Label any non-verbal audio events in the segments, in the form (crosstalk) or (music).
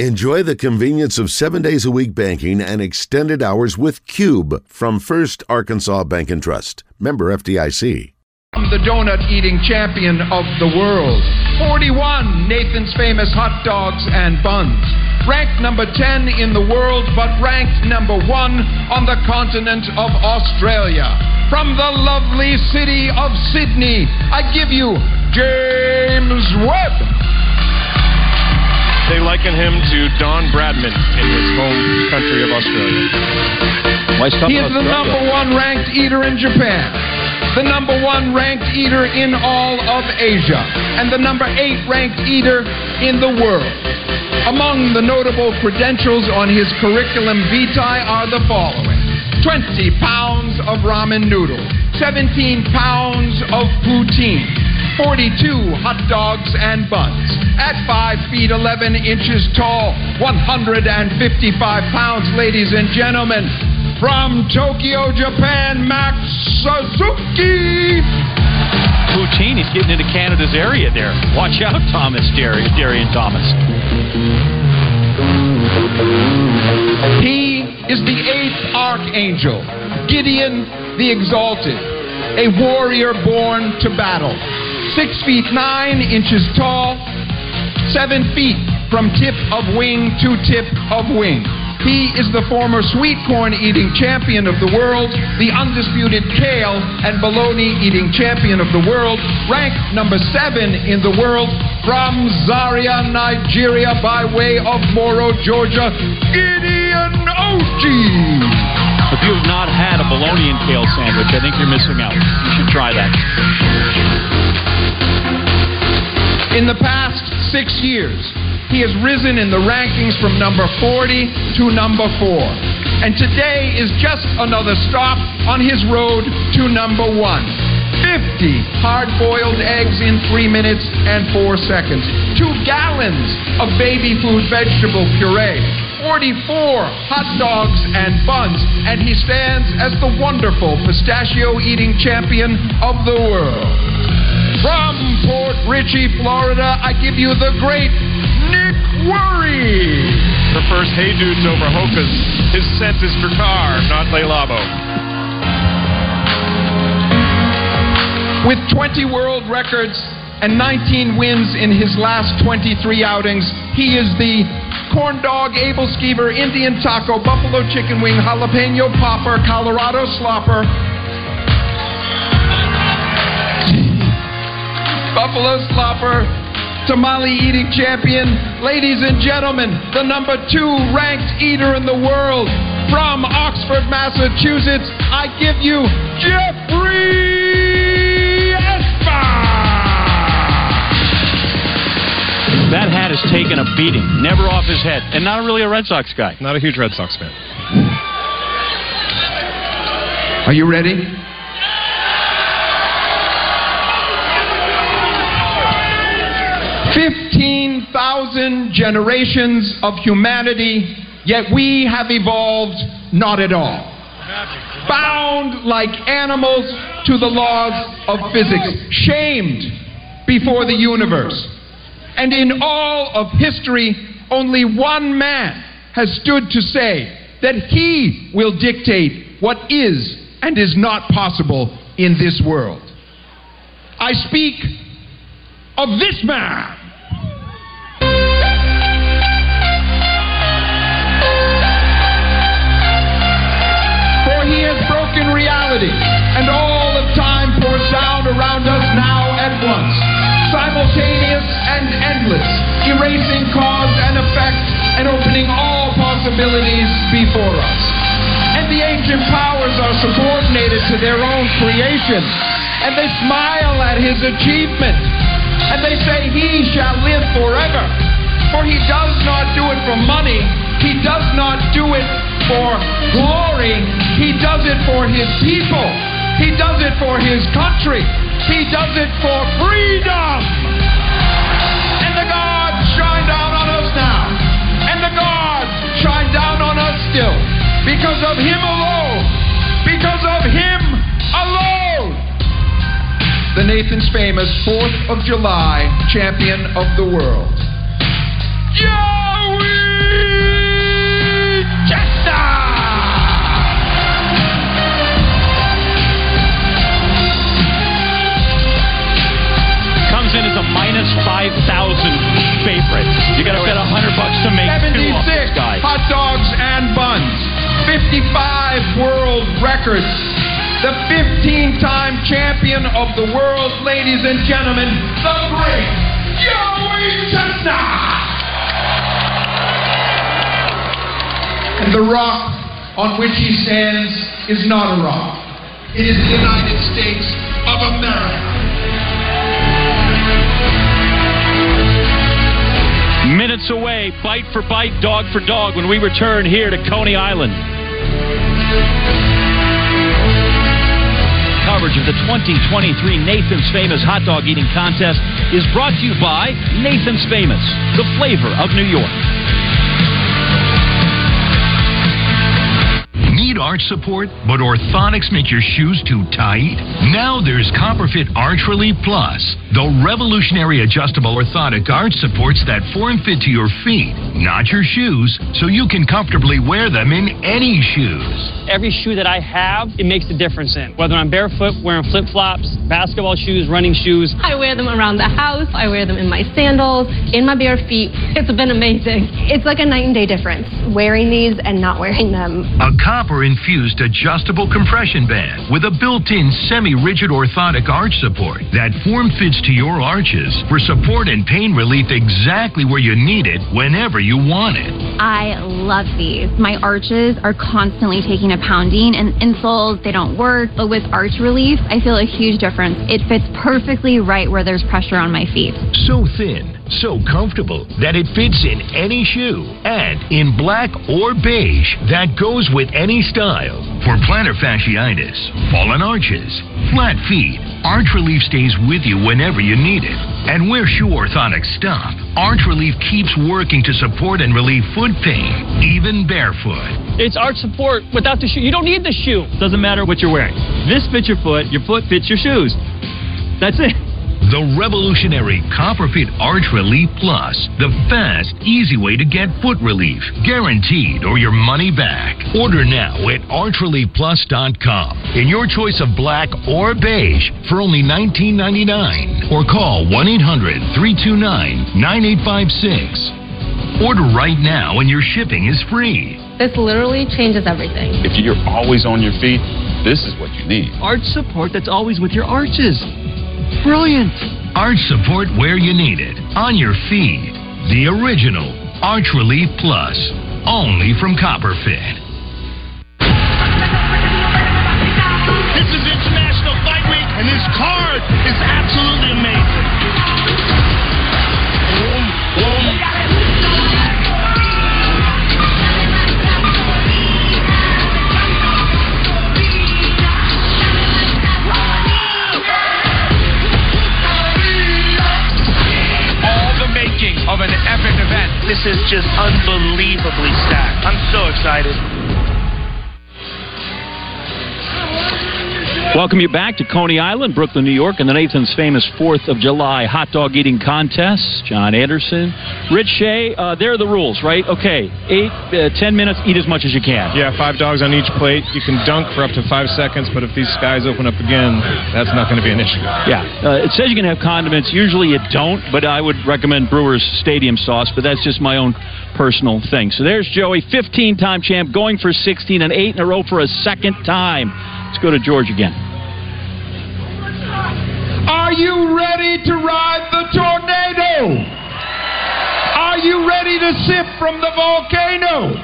Enjoy the convenience of seven days a week banking and extended hours with Cube from First Arkansas Bank and Trust. Member FDIC. I'm the donut eating champion of the world. 41 Nathan's famous hot dogs and buns. Ranked number 10 in the world, but ranked number one on the continent of Australia. From the lovely city of Sydney, I give you James Webb. They liken him to Don Bradman in his home country of Australia. He is the number one ranked eater in Japan, the number one ranked eater in all of Asia, and the number eight ranked eater in the world. Among the notable credentials on his curriculum vitae are the following 20 pounds of ramen noodle, 17 pounds of poutine, 42 hot dogs and buns. At 5 feet 11 inches tall, 155 pounds, ladies and gentlemen, from Tokyo, Japan, Max Suzuki. Poutine, he's getting into Canada's area there. Watch out, Thomas Darian, Darian Thomas. He is the eighth archangel, Gideon the Exalted, a warrior born to battle. Six feet nine inches tall, seven feet from tip of wing to tip of wing. He is the former sweet corn eating champion of the world, the undisputed kale and bologna eating champion of the world, ranked number seven in the world from Zaria, Nigeria, by way of Morrow, Georgia, Gideon Oji. If you have not had a bologna and kale sandwich, I think you're missing out. You should try that. In the past six years, he has risen in the rankings from number 40 to number 4. And today is just another stop on his road to number 1. 50 hard boiled eggs in 3 minutes and 4 seconds. 2 gallons of baby food vegetable puree. 44 hot dogs and buns. And he stands as the wonderful pistachio eating champion of the world. From Port Richey, Florida, I give you the great Nick Wehry. Prefers Hey Dudes over Hokas. His scent is Drakkar, not Le Labo. With 20 world records and 19 wins in his last 23 outings, he is the corn dog, aebleskiver, Indian taco, buffalo chicken wing, jalapeno popper, Colorado slopper, buffalo slopper, tamale eating champion. Ladies and gentlemen, the number two ranked eater in the world from Oxford, Massachusetts, I give you Geoffrey Esper. That hat has taken a beating, never off his head, and not really a Red Sox guy. Not a huge Red Sox fan. Are you ready? Fifteen thousand generations of humanity, yet we have evolved not at all. Bound like animals to the laws of physics, shamed before the universe. And in all of history, only one man has stood to say that he will dictate what is and is not possible in this world. I speak of this man. Broken reality, and all of time pours down around us now at once, simultaneous and endless, erasing cause and effect and opening all possibilities before us. And the ancient powers are subordinated to their own creation, and they smile at his achievement, and they say, He shall live forever. For he does not do it for money, he does not do it for glory, he does it for his people, he does it for his country, he does it for freedom. And the gods shine down on us now, and the gods shine down on us still, because of him alone, because of him alone. The Nathan's famous 4th of July champion of the world. Joey of the world, ladies and gentlemen, the great Joey Chestnut! And the rock on which he stands is not a rock. It is the United States of America. Minutes away, bite for bite, dog for dog, when we return here to Coney Island. Coverage of the 2023 Nathan's Famous Hot Dog Eating Contest is brought to you by Nathan's Famous, the flavor of New York. Arch support, but orthotics make your shoes too tight? Now there's Copperfit Arch Relief Plus, the revolutionary adjustable orthotic arch supports that form fit to your feet, not your shoes, so you can comfortably wear them in any shoes. Every shoe that I have, it makes a difference in. Whether I'm barefoot, wearing flip flops, basketball shoes, running shoes. I wear them around the house. I wear them in my sandals, in my bare feet. It's been amazing. It's like a night and day difference wearing these and not wearing them. A copper infused adjustable compression band with a built in semi rigid orthotic arch support that form fits to your arches for support and pain relief exactly where you need it whenever you want it. I love these. My arches are constantly taking a pounding, and insoles, they don't work. But with arch relief, I feel a huge difference. It fits perfectly right where there's pressure on my feet. So thin, so comfortable that it fits in any shoe and in black or beige that goes with any style. For plantar fasciitis, fallen arches, flat feet, Arch Relief stays with you whenever you need it. And where shoe orthotics stop, Arch Relief keeps working to support and relieve foot pain, even barefoot. It's arch support without the shoe. You don't need the shoe. Doesn't matter what you're wearing. This fits your foot, your foot fits your shoes. That's it. The revolutionary Copperfit Arch Relief Plus, the fast, easy way to get foot relief, guaranteed or your money back. Order now at archreliefplus.com in your choice of black or beige for only $19.99 or call 1-800-329-9856. Order right now and your shipping is free. This literally changes everything. If you're always on your feet, this is what you need. Arch support that's always with your arches. Brilliant. Arch support where you need it. On your feet. The original Arch Relief Plus. Only from Copperfit. This is International Fight Week, and this card is absolutely amazing. Excited. Welcome you back to Coney Island, Brooklyn, New York, and the Nathan's famous 4th of July hot dog eating contest. John Anderson, Rich Shea, uh, there are the rules, right? Okay, eight, uh, ten minutes, eat as much as you can. Yeah, five dogs on each plate. You can dunk for up to five seconds, but if these skies open up again, that's not going to be an issue. Yeah, uh, it says you can have condiments. Usually you don't, but I would recommend Brewer's Stadium sauce, but that's just my own personal thing. So there's Joey, 15 time champ, going for 16 and 8 in a row for a second time. Let's go to George again. Are you ready to ride the tornado? Are you ready to sip from the volcano?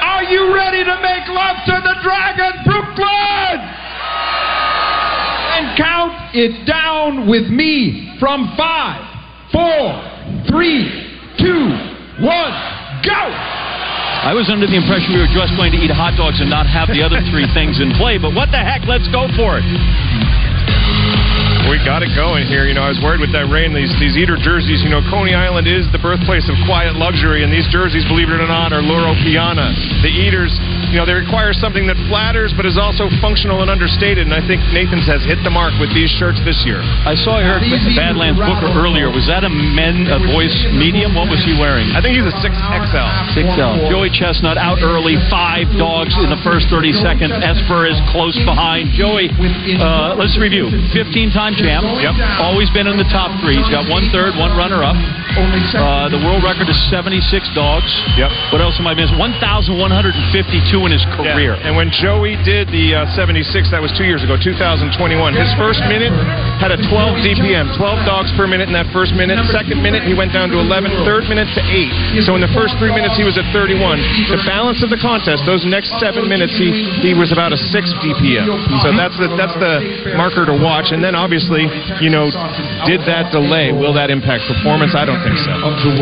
Are you ready to make love to the dragon, Brooklyn? And count it down with me from five, four, three, two, one, go! I was under the impression we were just going to eat hot dogs and not have the other three things in play, but what the heck? Let's go for it. We got it going here. You know, I was worried with that rain. These these eater jerseys. You know, Coney Island is the birthplace of quiet luxury, and these jerseys, believe it or not, are Loro Piana. The eaters, you know, they require something that flatters but is also functional and understated. And I think Nathan's has hit the mark with these shirts this year. I saw Eric Badlands Booker earlier. Was that a men, a boys medium? What was he wearing? I think he's a six XL. 6L. Joey Chestnut out early, five dogs in the first 30 seconds. Esper is close behind. Joey, uh, let's review. 15 time champ. Yep. Always been in the top three. He's got one third, one runner up. Uh, the world record is 76 dogs. Yep. What else am I missing? 1,152 in his career. Yeah. And when Joey did the uh, 76, that was two years ago, 2021. His first minute had a 12 DPM, 12 dogs per minute in that first minute. Second minute, he went down to 11. Third minute to 8. So in the first three minutes, he was at 31. The balance of the contest, those next seven minutes, he, he was about a 6 DPM. So that's the, that's the marker to watch. And then obviously, you know, did that delay, will that impact performance? I don't think so.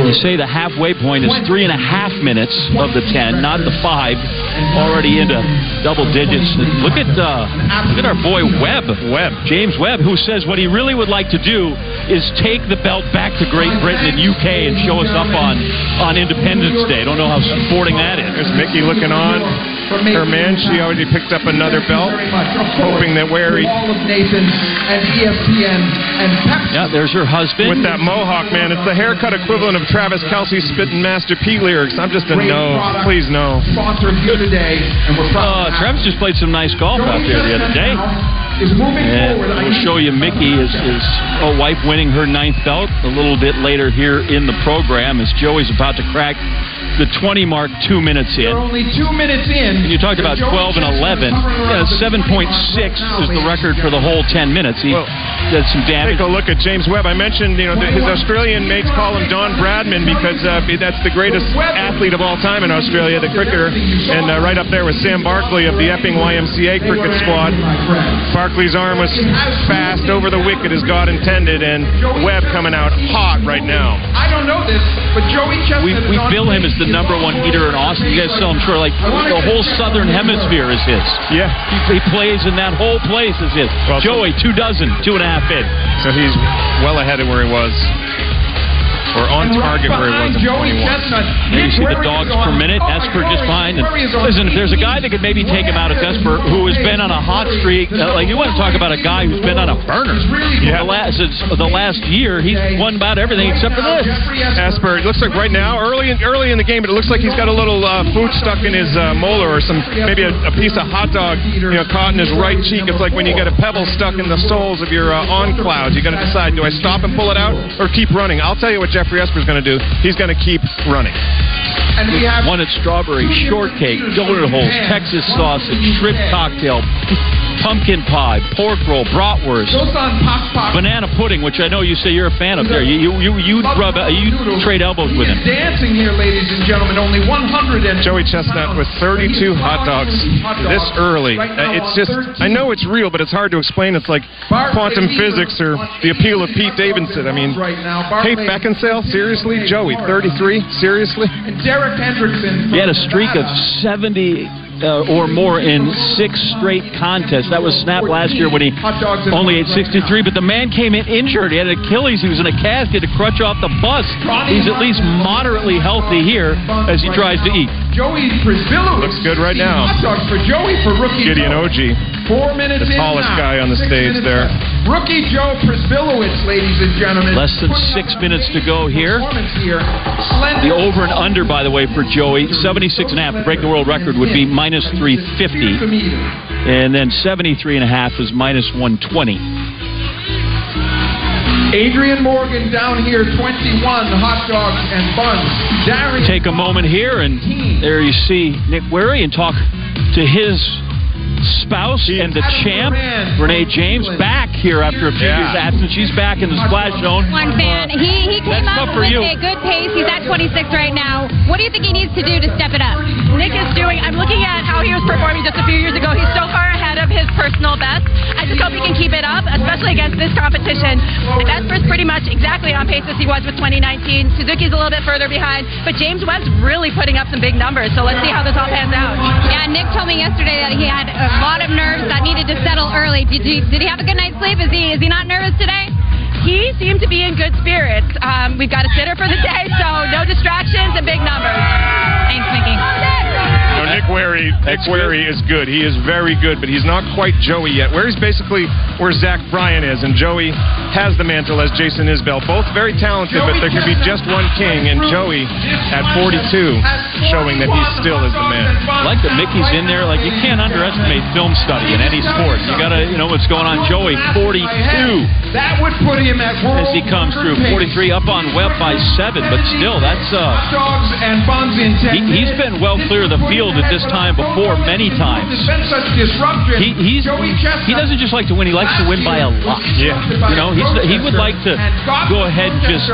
You say the halfway point is three and a half minutes of the 10, not the five. Already into double digits. Look at uh, look at our boy Webb. Webb. James Webb, who says what he really would like to do is take the belt back to Great Britain and UK and show us up on, on Independence Day. Don't know how sporting that is. There's Miki looking on. Her man, she already picked up another belt, hoping that Wehry. All of Nathan's and ESPN and Pepsi. Yeah, there's her husband. With that mohawk, man. It's the haircut equivalent of Travis Kelce spitting Master P lyrics. I'm just a no. Please no. Sponsor of you today, and we're proud. Uh, Travis just played some nice golf out there the other day. Is moving And we'll show you Miki, his, his uh, wife, winning her ninth belt a little bit later here in the program as Joey's about to crack the 20 mark two minutes They're in. only two minutes in. And you talked about 12 and 11. Yeah, 7.6 is the record for the whole 10 minutes. He did some damage. Take a look at James Webb. I mentioned, you know, his Australian mates call him Don Bradman because uh, that's the greatest athlete of all time in Australia, the cricketer, and uh, right up there with Sam Barkley of the Epping YMCA cricket squad. Barkley's arm was fast over the wicket as God intended, and Webb coming out hot right now. I don't know this, but Joey Chestnut We, we bill him as the number one eater in Austin. You guys saw him sure like the whole southern hemisphere is his. Yeah. He, he plays in that whole place is his. Well, Joey, two dozen, two and a half in. So he's well ahead of where he was, or on target where he was behind in Joey 21. Chestnut. You see the Wehry dogs per minute. oh Esper just fine. And Wehry is on listen, if there's a guy that could maybe take him out of Esper, who has been on a hot streak, uh, like you want to talk about a guy who's been on a burner. Yeah. The last since the last year, he's won about everything except for this. Esper, it looks like right now, early in, early in the game, but it looks like he's got a little uh, food stuck in his uh, molar or some maybe a, a piece of hot dog, you know, caught in his right cheek. It's like when you get a pebble stuck in the soles of your uh, on clouds. You got to decide: do I stop and pull it out or keep running? I'll tell you what Geoffrey Esper's going to do. He's going to keep running. And we have One at strawberry, shortcake, donut holes, Texas sausage, shrimp cocktail, pumpkin pie, pork roll, bratwurst, goes on Pop Pop. banana pudding, which I know you say you're a fan of. There, you you you you rub uh, you trade elbows with him. Dancing here, ladies and gentlemen. Only 100 and Joey Chestnut with 32 hot dogs this early. Uh, It's just, I know it's real, but it's hard to explain. It's like quantum physics or the appeal of Pete Davidson. I mean, right now. hey, Barclay Beckinsale, seriously? Joey, 33? Seriously? and Derek Hendrickson. He had a from streak of 70 uh, or more in six straight contests. That was snapped last year when he only ate 63. But the man came in injured. He had an Achilles. He was in a cast. He had to crutch off the bus. He's at least moderately healthy here as he tries to eat. Joey Prisbillowitz. Looks good right now. Hot dogs for Joey for rookie Gideon Joe. Oji. Four minutes the tallest guy on the stage minutes there. Rookie Joe Prisbillowitz, ladies and gentlemen. Less than six minutes to go here. performance here. The over and under, by the way, for Joey, 76 and a half. To break the world record would be minus 350. And then 73 and a half is minus 120. Adrian Morgan down here, 21 hot dogs and buns. Darian Take a moment here, and there you see Nick Wehry and talk to his spouse and the champ, Renee James, back here after a few Yeah. years absence. She's back in the splash zone. One fan. He he came That's up for with you. a good pace. He's at 26 right now. What do you think he needs to do to step it up? Nick is doing. I'm looking at how he was performing just a few years ago. He's so far of his personal best. I just hope he can keep it up, especially against this competition. Esper's pretty much exactly on pace as he was with 2019. Suzuki's a little bit further behind, but James Webb's really putting up some big numbers. So let's see how this all pans out. Yeah, Nick told me yesterday that he had a lot of nerves that needed to settle early. Did he did he have a good night's sleep? Is he is he not nervous today? He seemed to be in good spirits. Um, we've got a sitter for the day, so no distractions and big numbers. Thanks, Miki. No, Nick Wehry, Nick Wehry is good. He is very good, but he's not quite Joey yet. Wehry's basically where Zach Bryan is, and Joey has the mantle as Jason Isbell. Both very talented, but there could be just one king, and Joey at 42 showing that he still is the man. Like that Miki's in there. Like you can't underestimate film study in any sport. You got to you know what's going on. Joey, 42 That would put him at world as he comes through. 43 up on Webb by seven, but still, that's uh. dogs and buns in He, he's been well clear of the field at this time before many times. It's been such disruption. He he's he doesn't just like to win. He likes to win by a lot. Yeah. You know, he's he would like to go ahead and just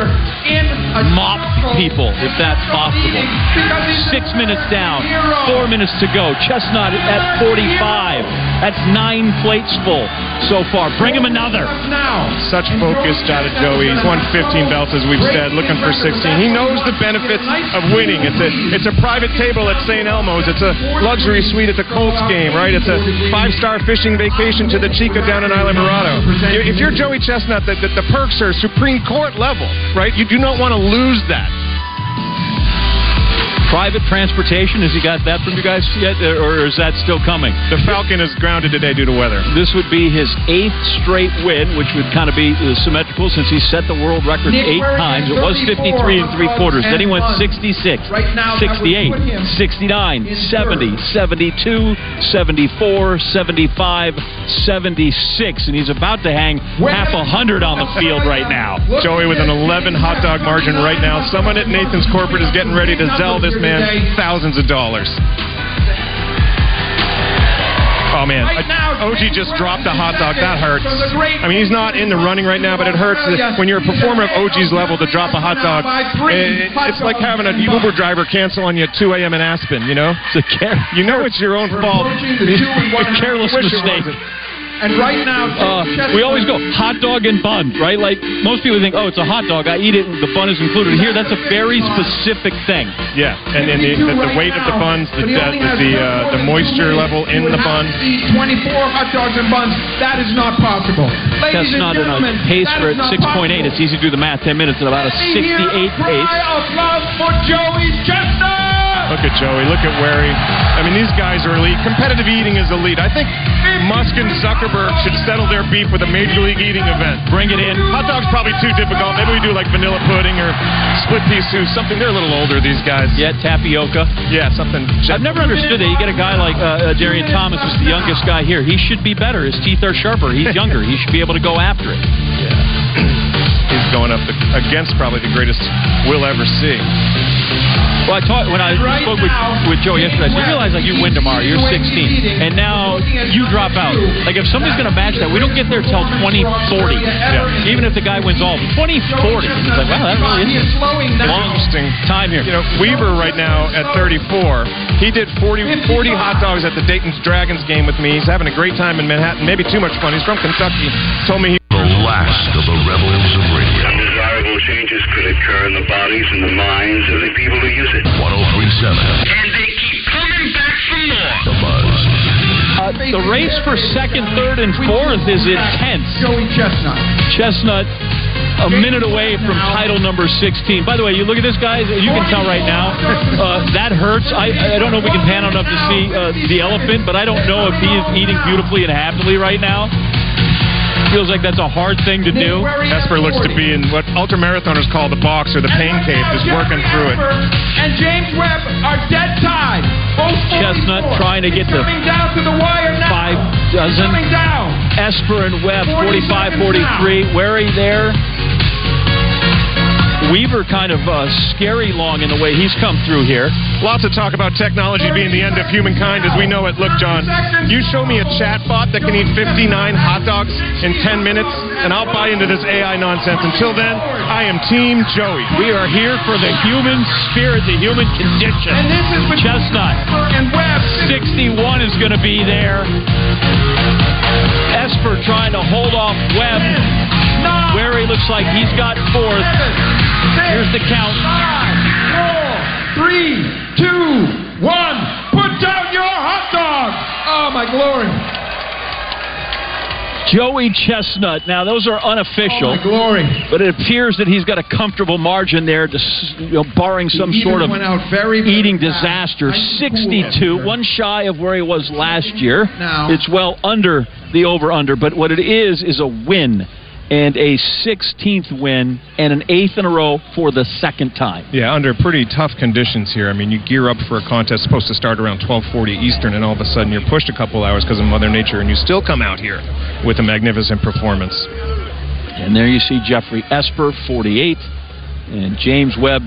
mop people if that's possible. Six minutes down, four minutes to go. Chestnut at 45. That's nine plates full so far. Bring him another. Such focused out of Joey. He's won 15 belts, as we've said, looking for 16. He knows the benefits of winning. It's a it's a private table at St. Elmo's. It's a luxury suite at the Colts game, right? It's a five-star fishing vacation to the Cheeca down in Islamorada. If you're Joey Chestnut, the, the perks are Supreme Court level, right? You do not want to lose that. Private transportation, has he got that from you guys yet, or is that still coming? The Falcon is grounded today due to weather. This would be his eighth straight win, which would kind of be uh, symmetrical since he set the world record Nick eight times. It was 53 and three quarters. Then he went and 66, Right now, 68, 69, 70, 72, 74, 75, 76, and he's about to hang half a hundred on the field right now. Joey with an 11 hot dog margin right now. Someone at Nathan's Corporate is getting ready to sell this man thousands of dollars. Oh man, Oji just dropped a hot dog. That hurts. I mean, he's not in the running right now, but it hurts when you're a performer of Oji's level to drop a hot dog. It's like having an Uber driver cancel on you at 2 a.m. in Aspen. You know, (laughs) it's. You know it's your own fault. (laughs) a careless mistake. Wasn't. And right now, Uh, we always go hot dog and bun, right? Like most people think, oh, it's a hot dog. I eat it, and the bun is included. Here, that's a very specific thing. Yeah, and, and the, the, the weight of the buns, the the, the, uh, the moisture level in the bun. 24 hot dogs and buns. That is not possible. Ladies That's not in a pace for is at 6.8. It's easy to do the math. 10 minutes at about a 68 pace. Look at Joey. Look at Wehry. I mean, these guys are elite. Competitive eating is elite. I think Musk and Zuckerberg should settle their beef with a major league eating event. Bring it in. Hot dog's probably too difficult. Maybe we do like vanilla pudding or split pea soup. Something. They're a little older. These guys. Yeah, tapioca. Yeah, something. I've never understood that. You get a guy like uh, uh, Darian Thomas, who's the youngest guy here. He should be better. His teeth are sharper. He's (laughs) younger. he should be able to go after it. (clears throat) He's going up the, against probably the greatest we'll ever see. Well, I taught when I spoke with, with Joe yesterday. I said, you realize like you win tomorrow, you're 16, and now you drop out. Like if somebody's going to match that, we don't get there till 2040. Yeah. Even if the guy wins all, 2040. It's like wow, that really is long Interesting time here. You know, Weaver right now at 34. He did 40, 40 hot dogs at the Dayton's Dragons game with me. He's having a great time in Manhattan. Maybe too much fun. He's from Kentucky. Told me he. The last of the rebels of radio. Undesirable changes could occur in the bodies and the minds of the people who use it. 1037. And they keep coming back for more. The Buzz. Uh, the race for second, third, and fourth is intense. Joey Chestnut. Chestnut a minute away from title number 16. By the way, you look at this guy, you can tell right now, uh, that hurts. I, I don't know if we can pan on up to see uh, the elephant, but I don't know if he is eating beautifully and happily right now. Feels like that's a hard thing to do. Esper looks to be in what ultramarathoners call the box or the pain cave, just working through it. And James Webb are dead tied. Both Chestnut trying to get to down to the wire now. five dozen. Coming down. Esper and Webb, 45 43. Wehry there. Weaver kind of uh, scary long in the way he's come through here. Lots of talk about technology being the end of humankind as we know it. Look, John, you show me a chat bot that can eat 59 hot dogs in 10 minutes, and I'll buy into this AI nonsense. Until then, I am Team Joey. We are here for the human spirit, the human condition. And this is between Chestnut. and Webb. 61 is going to be there. Esper trying to hold off Webb. Wehry looks like he's got fourth. Here's the count. Five, four, three, two, one. Put down your hot dog. Oh, my glory. Joey Chestnut. Now, those are unofficial. Oh, my glory. But it appears that he's got a comfortable margin there, to, you know, barring some sort of out very, very eating fast. disaster. Nice 62, cool. one shy of where he was last year. Now- It's well under the over under, but what it is is a win. And a 16th win and an eighth in a row for the second time. Yeah, under pretty tough conditions here. I mean, you gear up for a contest supposed to start around 12:40 Eastern, and all of a sudden you're pushed a couple hours because of Mother Nature, and you still come out here with a magnificent performance. And there you see Geoffrey Esper, 48, and James Webb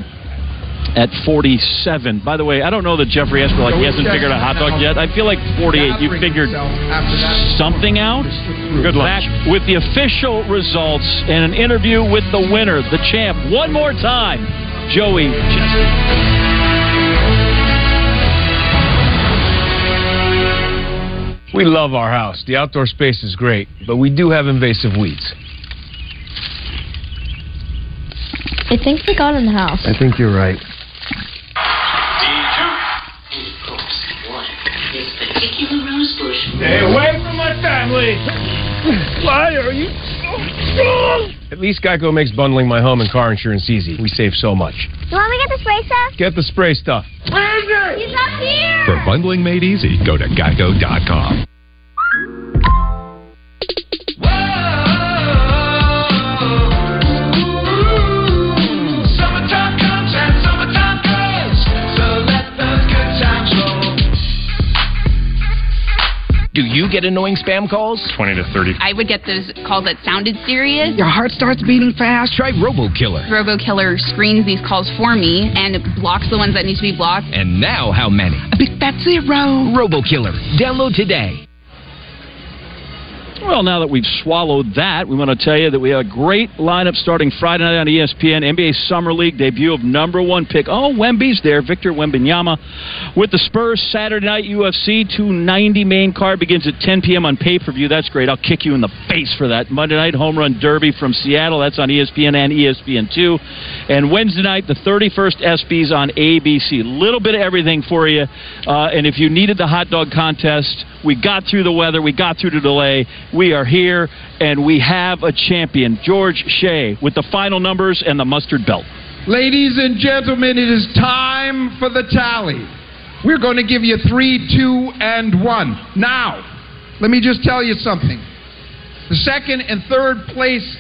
at 47. By the way, I don't know that Geoffrey Esper like he hasn't figured out hot dog yet. I feel like 48. You figured something out. Good luck. With the official results and an interview with the winner, the champ. One more time, Joey Chestnut. We love our house. The outdoor space is great, but we do have invasive weeds. I think they got in the house. I think you're right. Stay away from my family. Why are you so strong? At least Geico makes bundling my home and car insurance easy. We save so much. You want me to get the spray stuff? Get the spray stuff. Where is it? He's up here. For bundling made easy, go to geico.com. Do you get annoying spam calls? 20 to 30. I would get those calls that sounded serious. Your heart starts beating fast. Try RoboKiller. RoboKiller screens these calls for me and blocks the ones that need to be blocked. And now, how many? A big fat zero. RoboKiller. Download today. Well, now that we've swallowed that, we want to tell you that we have a great lineup starting Friday night on ESPN. NBA Summer League debut of number one pick. Oh, Wemby's there. Victor Wembanyama with the Spurs. Saturday night UFC 290 main card begins at 10 p.m. on pay per view. That's great. I'll kick you in the face for that. Monday night home run derby from Seattle. That's on ESPN and ESPN2. And Wednesday night, the 31st ESPYS on ABC. Little bit of everything for you. Uh, and if you needed the hot dog contest, we got through the weather. We got through the delay. We are here, and we have a champion, George Shea, with the final numbers and the mustard belt. Ladies and gentlemen, it is time for the tally. We're going to give you three, two, and one. Now, let me just tell you something. The second and third place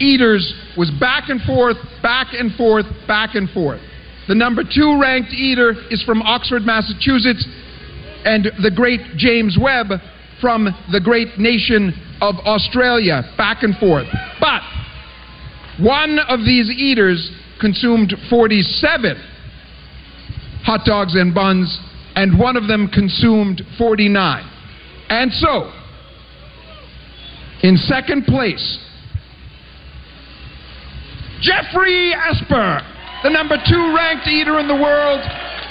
eaters was back and forth, back and forth, back and forth. The number two ranked eater is from Oxford, Massachusetts, and the great James Webb from the great nation of Australia, back and forth. But one of these eaters consumed 47 hot dogs and buns, and one of them consumed 49. And so, in second place, Geoffrey Esper, the number two ranked eater in the world,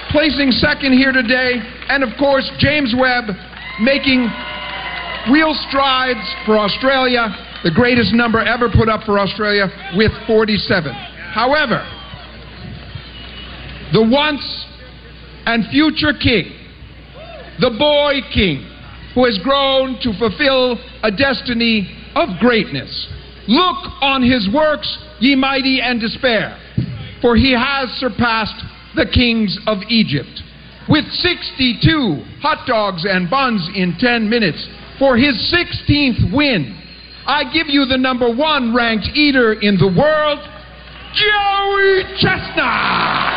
placing second here today. And of course, James Webb making real strides for Australia, the greatest number ever put up for Australia, with 47. However, the once and future king, the boy king, who has grown to fulfill a destiny of greatness. Look on his works, ye mighty, and despair, for he has surpassed the kings of Egypt. With 62 hot dogs and buns in 10 minutes for his 16th win, I give you the number one ranked eater in the world, Joey Chestnut!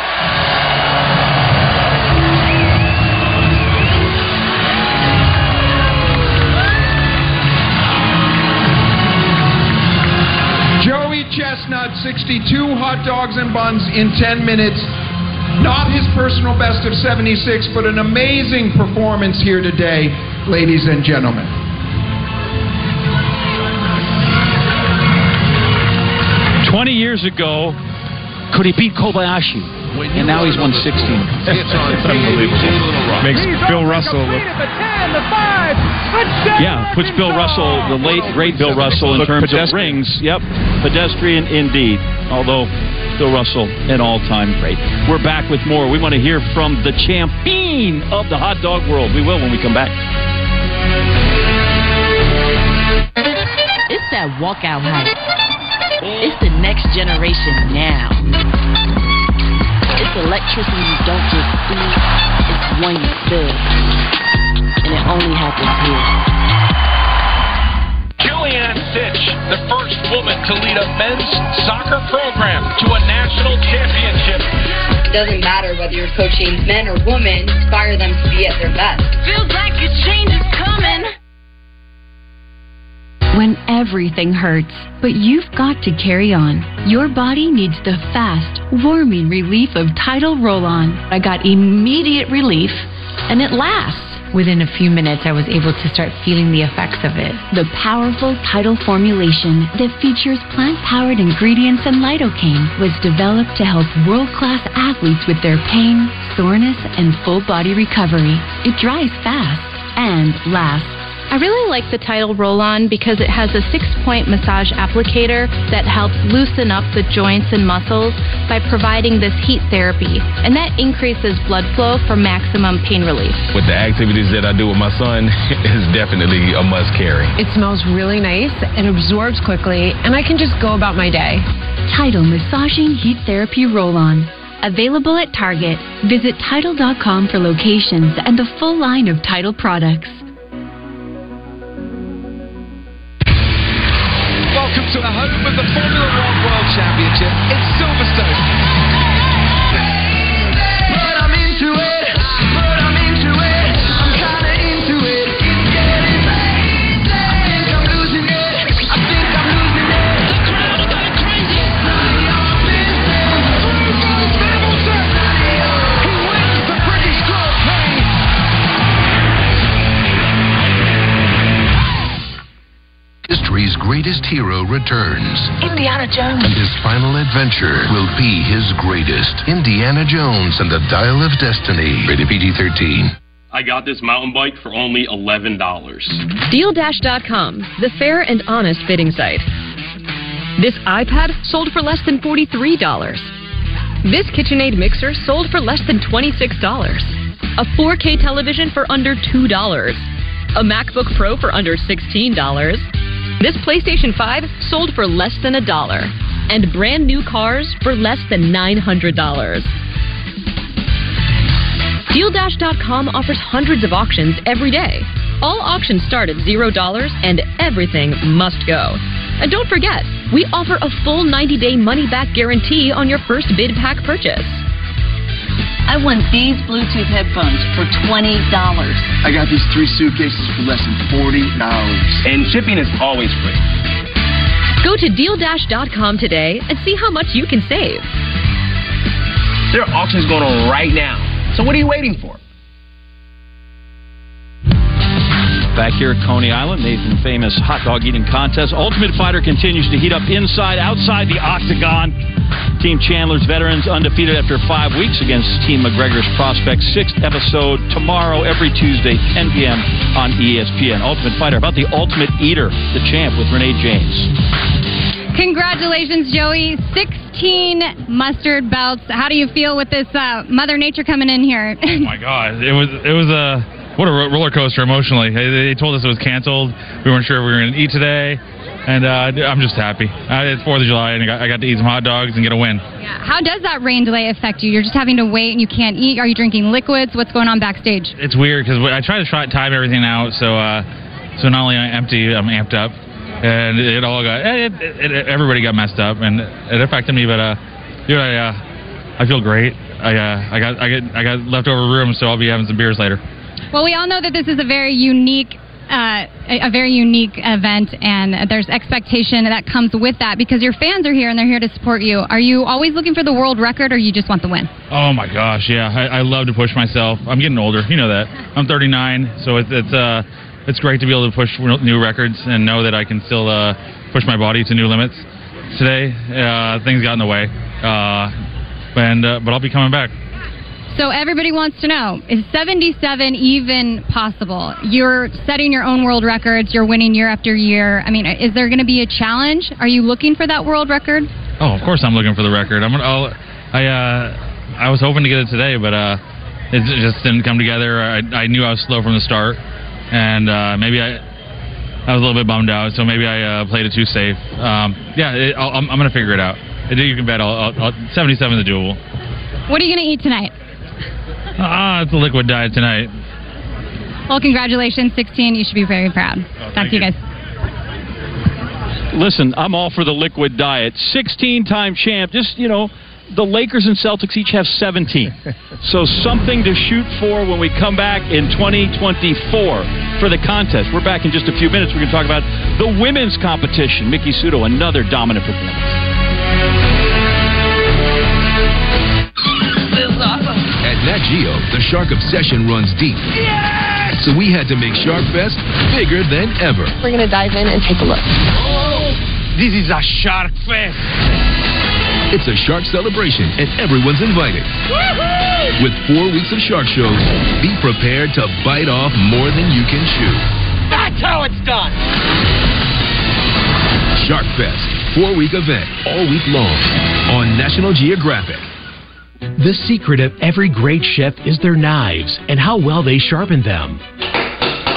Joey Chestnut, 62 hot dogs and buns in 10 minutes. Not his personal best of 76, but an amazing performance here today, ladies and gentlemen. Twenty years ago, could he beat Kobayashi? And now he's won 16. (laughs) it's Unbelievable. Makes Bill Russell look Yeah, puts Bill Russell, the late great Bill Russell, in Look terms of rings. Yep, pedestrian indeed. Although Bill Russell, an all-time great. We're back with more. We want to hear from the champion of the hot dog world. We will when we come back. It's that walkout hype. It's the next generation now. It's electricity you don't just see, it's one you feel. And it only happens here. Julianne Sitch the first woman to lead a men's soccer program to a national championship. It doesn't matter whether you're coaching men or women, inspire them to be at their best. Feels like a change is coming. When everything hurts, but you've got to carry on. Your body needs the fast, warming relief of Tidal Roll On. I got immediate relief, and it lasts. Within a few minutes, I was able to start feeling the effects of it. The powerful Tidal formulation that features plant powered ingredients and lidocaine was developed to help world class athletes with their pain, soreness, and full body recovery. It dries fast and lasts. I really like the Tidal Roll On because it has a six point massage applicator that helps loosen up the joints and muscles by providing this heat therapy, and that increases blood flow for maximum pain relief. With the activities that I do with my son, (laughs) it's definitely a must carry. It smells really nice, it absorbs quickly, and I can just go about my day. Tidal Massaging Heat Therapy Roll On. Available at Target. Visit Tidal.com for locations and the full line of Tidal products. Welcome to the home of the Formula One World Championship. It's Silverstone. History's greatest hero returns. Indiana Jones. And his final adventure will be his greatest. Indiana Jones and the Dial of Destiny. Rated PG 13. I got this mountain bike for only $11. DealDash.com, the fair and honest bidding site. This iPad sold for less than $43. This KitchenAid mixer sold for less than $26. A 4K television for under $2. A MacBook Pro for under $16. This PlayStation 5 sold for less than a dollar. And brand new cars for less than $900. DealDash.com offers hundreds of auctions every day. All auctions start at $0 and everything must go. And don't forget, we offer a full 90 day money back guarantee on your first bid pack purchase. I won these Bluetooth headphones for $20. I got these three suitcases for less than $40. And shipping is always free. Go to DealDash.com today and see how much you can save. There are auctions going on right now. So what are you waiting for? Back here at Coney Island, Nathan famous hot dog eating contest. Ultimate Fighter continues to heat up inside, outside the octagon. Team Chandler's veterans undefeated after five weeks against Team McGregor's prospects. Sixth episode tomorrow, every Tuesday, 10 p.m. on ESPN. Ultimate Fighter about the Ultimate Eater, the champ with Renee James. Congratulations, Joey. 16 mustard belts. How do you feel with this uh, Mother Nature coming in here? Oh my God, it was it was a what a ro- roller coaster emotionally. They, they told us it was canceled. We weren't sure if we were going to eat today, and uh, I'm just happy. Uh, it's Fourth of July, and I got, I got to eat some hot dogs and get a win. How does that rain delay affect you? You're just having to wait and you can't eat. Are you drinking liquids? What's going on backstage? It's weird because I try to try, time everything out, so uh, so not only am I empty, I'm amped up, and it all got it, it, it, everybody got messed up, and it affected me. But uh, dude, I uh, I feel great. I uh, I got I get I got leftover room, so I'll be having some beers later. Well, we all know that this is a very unique. Uh, a a very unique event, and there's expectation that comes with that because your fans are here and they're here to support you. Are you always looking for the world record, or you just want the win? Oh my gosh, yeah, I, I love to push myself. I'm getting older, you know that. I'm 39, so it's it's uh it's great to be able to push new records and know that I can still uh, push my body to new limits. Today, uh, things got in the way, uh, and uh, but I'll be coming back. So everybody wants to know: Is 77 even possible? You're setting your own world records. You're winning year after year. I mean, is there going to be a challenge? Are you looking for that world record? Oh, of course I'm looking for the record. I'm gonna. I'll, I uh, I was hoping to get it today, but uh, it just didn't come together. I, I knew I was slow from the start, and uh, maybe I I was a little bit bummed out. So maybe I uh, played it too safe. Um, yeah, it, I'll, I'm, I'm gonna figure it out. You can bet I'll, I'll, I'll 77 is doable. What are you going to eat tonight? Ah, it's a liquid diet tonight. Well, congratulations, 16. You should be very proud. Talk to you guys. Listen, I'm all for the liquid diet. 16 time champ. Just, you know, the Lakers and Celtics each have 17. so something to shoot for when we come back in 2024 for the contest. We're back in just a few minutes. We're going to talk about the women's competition. Miki Sudo, another dominant performance. Nat Geo, the shark obsession runs deep. So we had to make Shark Fest bigger than ever. We're going to dive in and take a look. Oh, this is a Shark Fest. It's a shark celebration, and everyone's invited. With four weeks of shark shows, be prepared to bite off more than you can chew. That's how it's done. Shark Fest, four week event, all week long on National Geographic. The secret of every great chef is their knives and how well they sharpen them.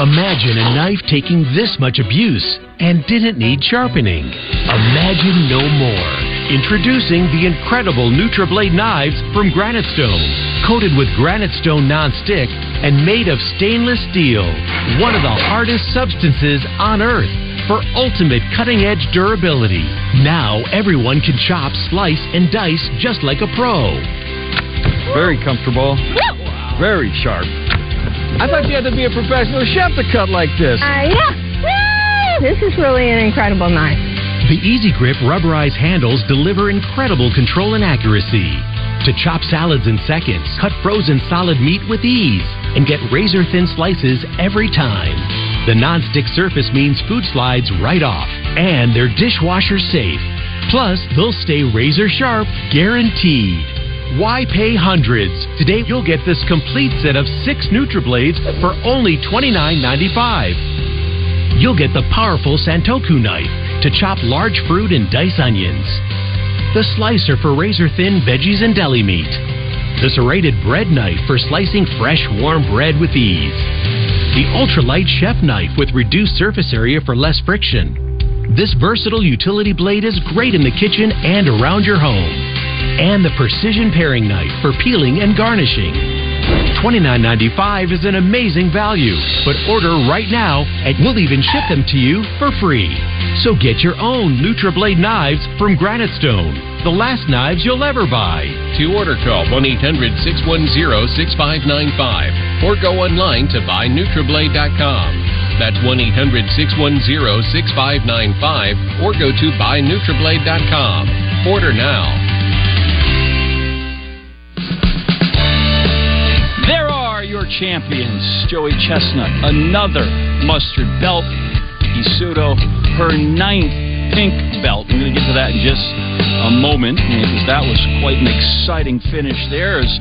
Imagine a knife taking this much abuse and didn't need sharpening. Imagine no more. Introducing the incredible NutriBlade knives from Granite Stone, coated with Granite Stone non-stick and made of stainless steel, one of the hardest substances on earth for ultimate cutting-edge durability. Now everyone can chop, slice, and dice just like a pro. Very comfortable. Very sharp. I thought you had to be a professional chef to cut like this. Uh, yeah. This is really an incredible knife. The Easy Grip rubberized handles deliver incredible control and accuracy. To chop salads in seconds, cut frozen solid meat with ease, and get razor thin slices every time. The non-stick surface means food slides right off, and they're dishwasher safe. Plus, they'll stay razor sharp, guaranteed. Why pay hundreds? Today you'll get this complete set of six NutriBlades for only $29.95. You'll get the powerful Santoku knife to chop large fruit and dice onions. The slicer for razor thin veggies and deli meat. The serrated bread knife for slicing fresh, warm bread with ease. The ultralight chef knife with reduced surface area for less friction. This versatile utility blade is great in the kitchen and around your home. And the precision paring knife for peeling and garnishing. $29.95 is an amazing value, but order right now and we'll even ship them to you for free. So get your own NutriBlade knives from Granite Stone, the last knives you'll ever buy. To order, call 1 800 610 6595 or go online to buynutriblade.com. That's 1 800 610 6595 or go to buynutriblade.com. Order now. Your champions. Joey Chestnut, another mustard belt. Isudo, her ninth pink belt. I'm going to get to that in just a moment that was quite an exciting finish there. As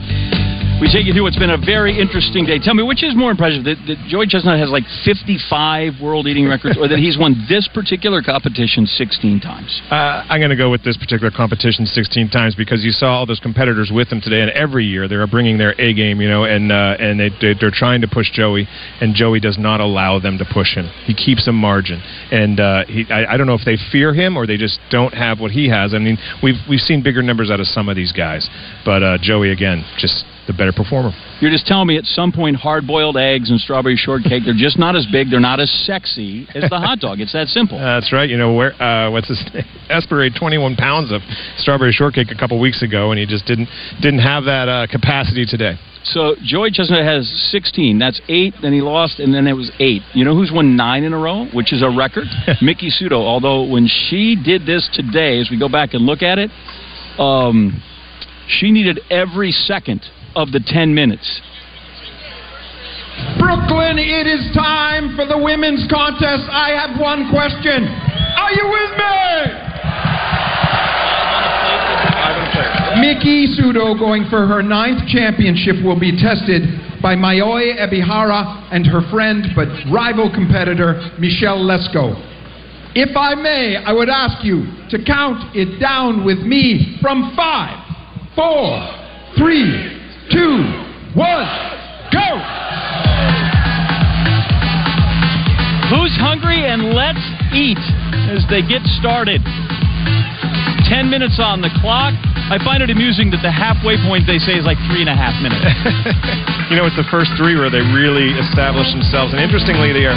we take you through what's been a very interesting day. Tell me, which is more impressive, that, that Joey Chestnut has like 55 world eating records or that he's won this particular competition 16 times? Uh, I'm going to go with this particular competition 16 times because you saw all those competitors with him today, and every year they're bringing their A game, you know, and uh, and they, they they're trying to push Joey, and Joey does not allow them to push him. He keeps a margin, and uh, he I, I don't know if they fear him or they just don't have what he has. I mean, we've we've seen bigger numbers out of some of these guys, but uh, Joey again just the better performer. You're just telling me at some point hard boiled eggs and strawberry shortcake, they're just not as big, they're not as sexy as the hot dog. It's that simple. (laughs) That's right. You know where? Uh, what's his name? (laughs) Esper ate 21 pounds of strawberry shortcake a couple weeks ago, and he just didn't didn't have that uh, capacity today. So Joey Chestnut has 16. That's eight. Then he lost, and then it was eight. You know who's won nine in a row, which is a record? (laughs) Miki Sudo. Although when she did this today, as we go back and look at it, um, she needed every second of the 10 minutes. Brooklyn, it is time for the women's contest. I have one question. Are you with me? Miki Sudo, going for her ninth championship, will be tested by Mayoi Ebihara and her friend but rival competitor, Michelle Lesko. If I may, I would ask you to count it down with me from five, four, three, two, one, go! Who's hungry? And let's eat as they get started. 10 minutes on the clock. I find it amusing that the halfway point they say is like three and a half minutes. (laughs) you know, it's the first three where they really establish themselves. And interestingly, they are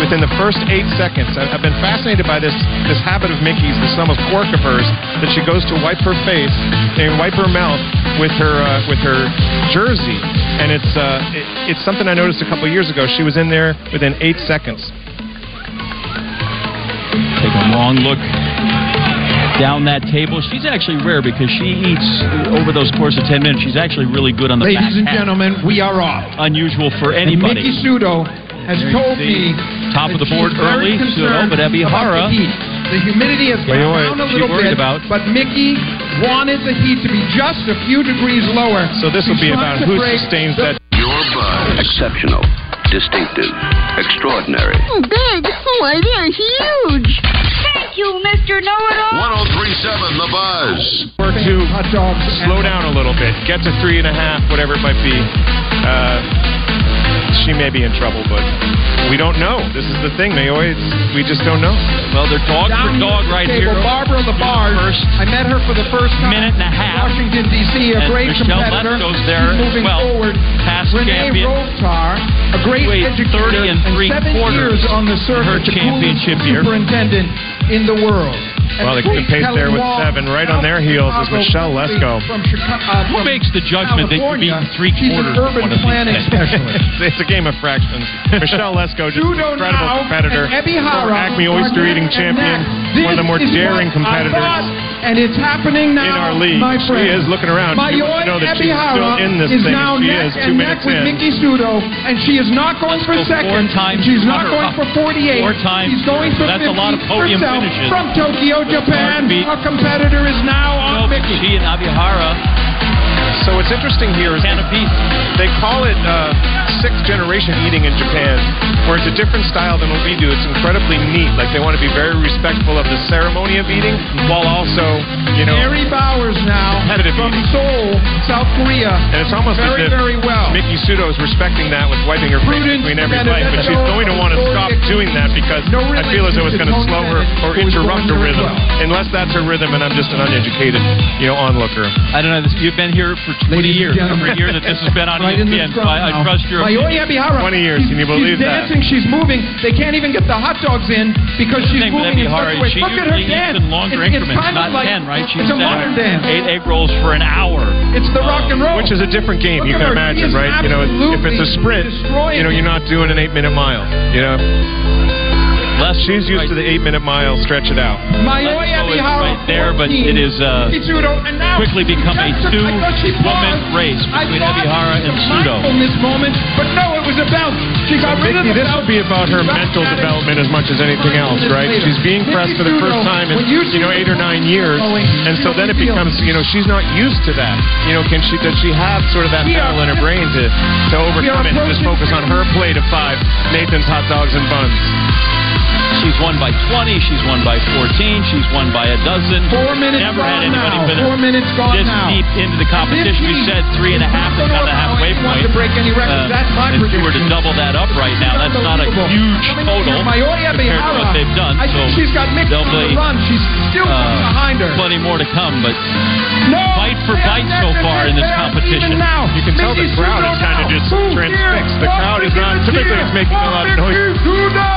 within the first eight seconds. I've been fascinated by this this habit of Miki's, this almost quirk of hers, that she goes to wipe her face and wipe her mouth with her uh, with her jersey, and it's uh, it, it's something I noticed a couple years ago. She was in there within eight seconds. Take a long look down that table. She's actually rare because she eats over those course of 10 minutes. She's actually really good on the back Ladies and half. gentlemen, we are off. Unusual for And anybody. Miki Sudo has told me Top of the board she's very early, concerned Sudo, but Ebi about Hara- The, the humidity has Wait, gone wait, down a little worried bit, about- but Miki wanted the heat to be just a few degrees lower. So this will be about trying to who sustains the- that. Your buzz. Exceptional. Distinctive. Extraordinary. Oh, big. Why, they're huge. Thank you, Mr. Know-It-All. 1037 The Buzz. Or to slow down a little bit, get to three and a half, whatever it might be. Uh, she may be in trouble, but we don't know. This is the thing, Naomi. It's, we just don't know. Well, they're dog for Down dog right table, here. Barbara Labarge. I met her for the first time. Minute and a half. Washington D.C. A And great Michelle competitor. Lesko's there She's as moving well. forward. Past Renee champion. Rotar, a great Weighed educator 30 and three seven quarters years on the in circuit, her the championship coolest year. superintendent in the world. Well, they keep pace there with seven. Right on their heels is Michelle Lesko. Chicago, uh, Who makes the judgment that you're beating three quarters of urban one of these planning (laughs) it's a game of fractions. Michelle Lesko, just an incredible competitor. and Ebi Former Hara Acme oyster eating are neck and champion. neck. One of the more daring competitors. and it's happening now, in our league. my She is looking around. You Mayoi know that she's still in this is thing. now She neck is two and minutes neck with in. Miki Sudo, and she is not going for Let's go second. four times She's not going up. for 48. Four times. She's going for That's a 50 lot of podium herself finishes. from Tokyo, Japan. beat. A competitor is now on Miki. She and Ebihara. So what's interesting here is Can of peace. they call it uh, sixth generation eating in Japan, where it's a different style than what we do. It's incredibly neat. Like they want to be very respectful of the ceremony of eating, while also, you know, Mary Bowers now Competitive from eating. Seoul, South Korea. and it's almost very, as if very well. Miki Sudo is respecting that with wiping her face between every Benedetto, bite, but she's going to want to stop doing that because No I feel as though it's going to slow her or Bennett, who is interrupt her rhythm, well. unless that's her rhythm and I'm just an uneducated, you know, onlooker. I don't know. This, you've been here for 20 Ladies and years. gentlemen. Every year that this has been on right in ESPN, so I, I trust your opinion. 20 years, can you believe she's that? Dancing, she's moving. They can't even get the hot dogs in because she's thing moving in Ebihara such a way. she Look at her usually eats dance. in longer It's- it's increments, kind not like, 10, right? She's it's a modern dance. eight egg rolls for an hour. It's the rock and roll. Which is a different game, Look you can her. imagine, She right? You know, if it's a sprint, you know, you're not doing an eight minute mile. You know, Less she's used to the eight minute mile. Stretch it out. Mayoi Lesko is Ebihara. right there, but it is uh, Miki Sudo, and now quickly become a just- I thought she two-woman race between thought Ebihara and Sudo. this moment, but no, it was a belt. She got rid of Miki, the this will be about her mental development as much as anything else, right? She's being pressed for the first time in you know eight or nine years, and so then it becomes you know she's not used to that. You know, can she does she have sort of that battle in her brain to to overcome it and just focus on her plate of five Nathan's hot dogs and buns? She's won by 20. She's won by 14. She's won by a dozen. Four minutes Never gone had anybody now. been Four minutes gone this now. deep into the competition. We said three and a half is kind of the halfway point. to break any records? Uh, That's my if you were to double that up right now, that's not a Unbelievable. huge Coming in total here, compared to what they've done. I so think she's got mixed there'll on the run. She's still uh, behind her. plenty more to come, but No, fight for they fight so far in this competition. Now. You can tell the crowd is kind of just transfixed. The crowd is Miki not typically it's making a lot of noise.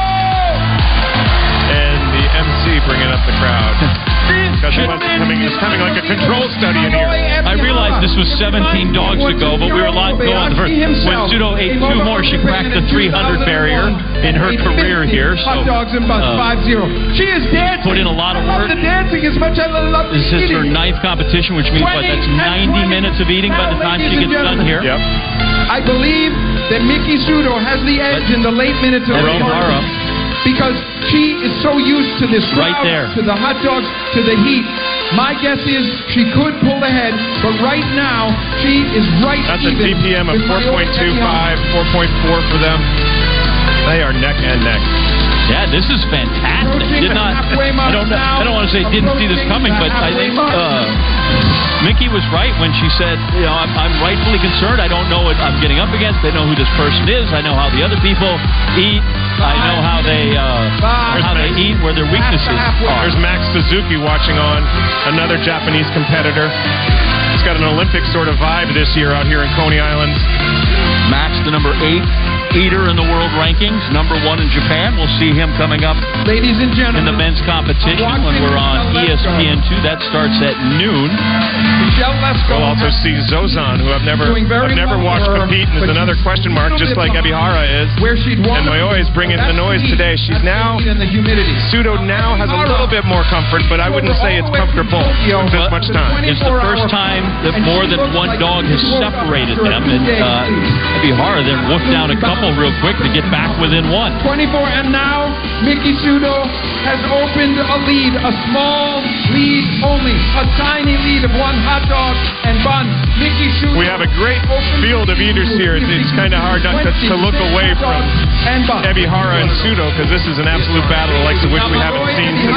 MC bringing up the crowd (laughs) because he was coming, it's coming like a control study in here. I realized this was 17 dogs ago, but we were a lot going. For, when Sudo ate two more, she cracked the 300 barrier in her career here. So, Hot dogs and buns, uh, 5-0. She is dancing. put in a lot of I love work. the dancing as much as I love the This is her ninth competition, which means what? That's 90 minutes of eating by the time she gets done here. Yep. I believe that Miki Sudo has the edge in the late minutes of the Ebihara. tournament because she is so used to this Right crowd, there. to the hot dogs, to the heat. My guess is she could pull ahead, but right now she is right That's a even DPM of 4.25, 4.4 for them. They are neck and neck. Yeah, this is fantastic. Did not. I don't. know- now. I don't want to say didn't see this coming, but I think uh, Miki was right when she said, you know, I'm, I'm rightfully concerned. I don't know what I'm getting up against. I know who this person is. I know how the other people eat. I know how they uh, how they eat, where their weaknesses are. There's Max Suzuki watching on, another Japanese competitor. It's got an Olympic sort of vibe this year out here in Coney Island. Max, the number eight eater in the world rankings, number one in Japan. We'll see him coming up Ladies and gentlemen, in the men's competition when we're on E ESPN2. That starts at noon. Michelle Lesko. We'll also see Zozan, who I've never I've never well watched compete, and is but another she's question mark, just like. Ebihara is. Where she'd And won. Mayoi is bringing the noise heat. today. She's That's now the heat the humidity. Sudo now has a little bit more comfort, but I wouldn't say it's comfortable with this much time. It's the first time that more than one dog has separated them, and uh, Ebihara then whooped down a couple real quick to get back within one. 24, and now Miki Sudo has opened a lead, a small lead only, a tiny lead of one hot dog and bun. Miki Sudo. We have a great field of eaters here. It's, it's kind of hard not to, to look away from Ebihara and Sudo because this is an absolute battle the likes of which we haven't seen since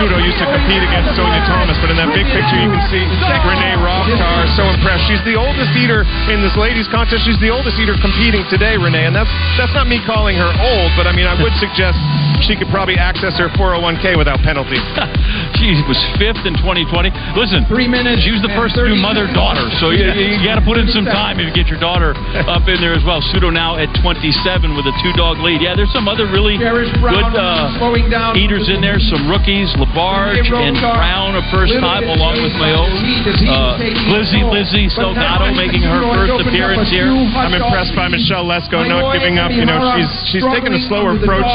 Sudo used to compete against Sonia Thomas. But in that big picture, you can see Renee Rovkar so impressed. She's the oldest eater in this ladies contest. She's the oldest eater competing today, Renee, and that's that's not me calling her old, but I mean I would suggest she could probably access her 401k without penalty. (laughs) she was fifth in 2020. Listen, three minutes. She was the first to do mother daughter, so you, you got to put in some time if you get your daughter up in there as well. Sudo now at 27 with a two dog lead. Yeah, there's some other really good uh, down. eaters in there. Some rookies, Labarge and Brown a first time along with Mayo. Uh, Lizzie Lizzie Salgado making her first appearance here. I'm impressed by Michelle Lesko not giving up. You know, she's she's taken a slower approach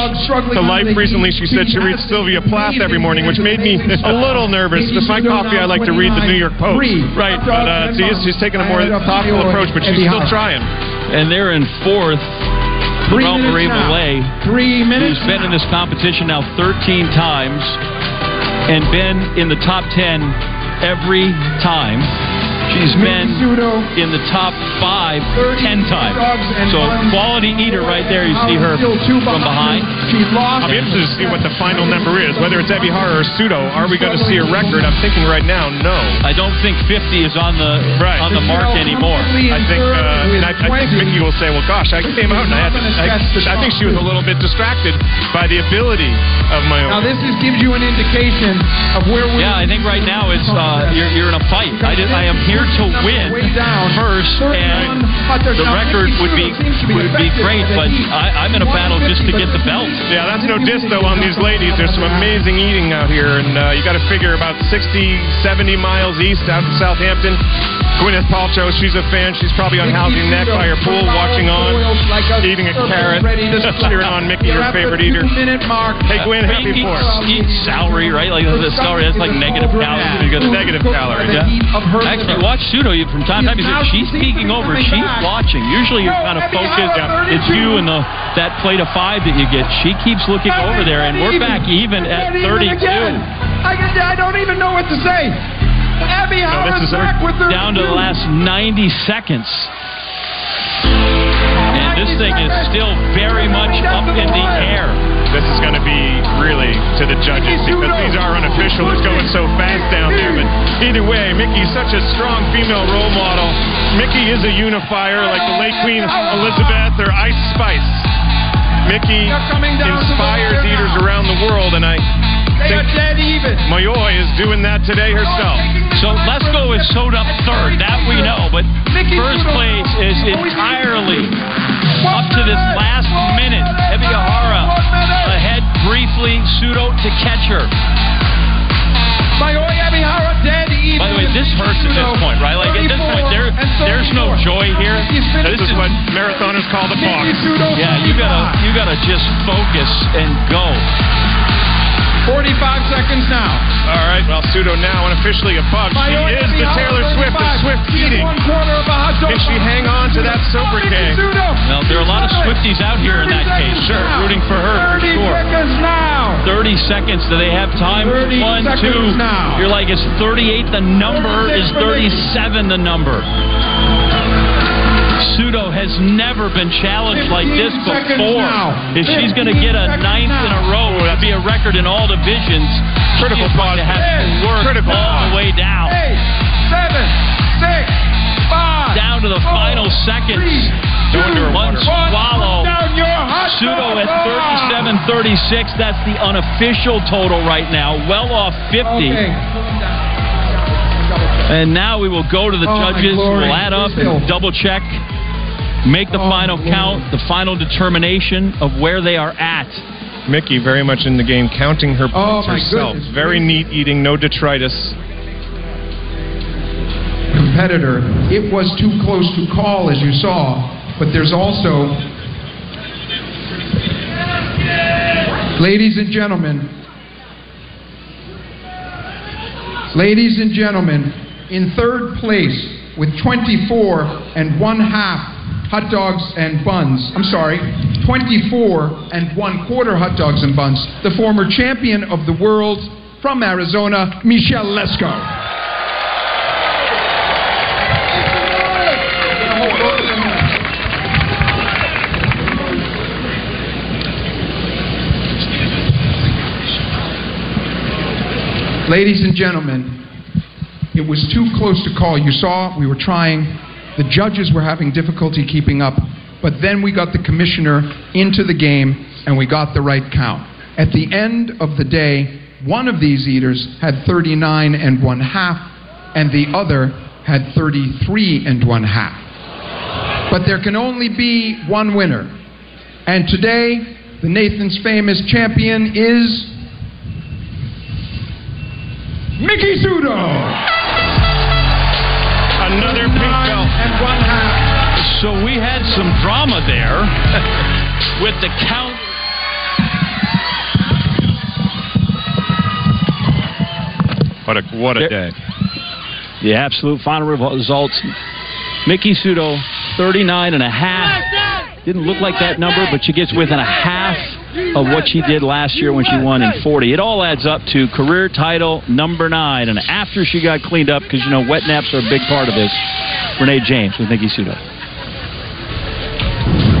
to life recently. She said she reads Sylvia Plath every morning, which made me a little nervous. With my coffee, I like to read the New York Post. Right, but uh, she's, she's taken a more thoughtful approach, but she's still trying. And they're in fourth. Three Larell Marie minutes now. Mele, Three minutes. who's been in this competition now 13 times and been in the top 10 every time. She's been in the top five 10 times. So quality eater right there. You see her from behind. I'm interested to see what the final number is, whether it's Ebihara or Sudo. Are we going to see a record? I'm thinking right now, no. I don't think 50 is on the on the mark anymore. I think uh, and I, I think Miki will say, "Well, gosh, I came out and I had to, I, I think she was a little bit distracted by the ability of my own. Now this is, gives you an indication of where we. Yeah, I think right now it's uh, you're, you're in a fight. I, did, I am here to win first, and the record would be would be great, but I, I'm in a battle just to get the belt. Yeah, that's no diss though on these ladies. There's some amazing eating out here, and uh, you got to figure about 60, 70 miles east out of Southampton. Gwyneth Paltrow, she's a fan. She's probably on Housing Neck by her pool, watching on, eating a carrot, (laughs) cheering on Miki, her favorite eater. Mark. Hey, Gwen, happy eat, for eat celery, right? Like the celery, that's like negative calories. You got negative calories. Yeah. Actually, watch Sudo from time to time. He said she's peeking over. She's watching. Usually you're kind of focused. It's you and the that plate of five that you get. She keeps looking over there, and we're back even at 32. I, I don't even know what to say. Ebihara's back with her Down to the last 90 seconds. And this thing is still very much up in the air. This is going to be really to the judges because these are unofficial. It's going so fast down there. But either way, Miki's such a strong female role model. Miki is a unifier like the late Queen Elizabeth or Ice Spice. Miki inspires eaters around the world, and I think Mayoi is doing that today herself. So Lesko is sewed up third. That we know. But first place is entirely up to this last minute. Ebihara ahead briefly. Sudo to catch her. Mayoi Ebihara dead even. By the way, this hurts at this point, right? Like at this point, there, there's no joy here. This is what marathoners call the box. Yeah, you gotta, you gotta just focus and go. 45 seconds now. All right, well, Sudo now unofficially above. She is the Taylor Swift of Swift eating. Can she hang on to that sobriquet? Well, there are a lot of Swifties out here in that case. Sure, rooting for her for 30 sure. seconds now. 30 seconds. Do they have time? 30 One, seconds two. now. You're like, is 38 the number? Is 37 the number? Sudo has never been challenged like this before. now. If she's going to get a 15 ninth in a seconds row, to be a record in all divisions, Critical she's going to have to work Critical all pause. the way down. Eight, seven, six, five, Down to the four, final seconds. two, One one. swallow. Down your hot Sudo dog. at 37 36. That's the unofficial total right now. Well off 50. Okay. And now we will go to the Oh, judges. We'll add up and double check make the oh, final count, the final determination of where they are at. Miki very much in the game, counting her Oh, points my herself. goodness Very neat eating, no detritus. competitor. It was too close to call, as you saw, but there's also, ladies and gentlemen, ladies and gentlemen, in third place with 24 and one half hot dogs and buns. I'm sorry, 24 and one quarter hot dogs and buns. The former champion of the world from Arizona, Michelle Lesko. Ladies and gentlemen, it was too close to call. You saw we were trying. The judges were having difficulty keeping up. But then we got the commissioner into the game and we got the right count. At the end of the day, one of these eaters had 39 and one half, and the other had 33 and one half. But there can only be one winner. And today, the Nathan's Famous champion is Miki Sudo. Another pink belt. And one half. So we had some drama there (laughs) with the count. What a what a day. The absolute final results. Miki Sudo, 39 and a half. Didn't look like that number, but she gets within a half of what she did last year when she won in 40. It all adds up to career title number nine. And after she got cleaned up, because you know wet naps are a big part of this, Renee James with Miki Sudo.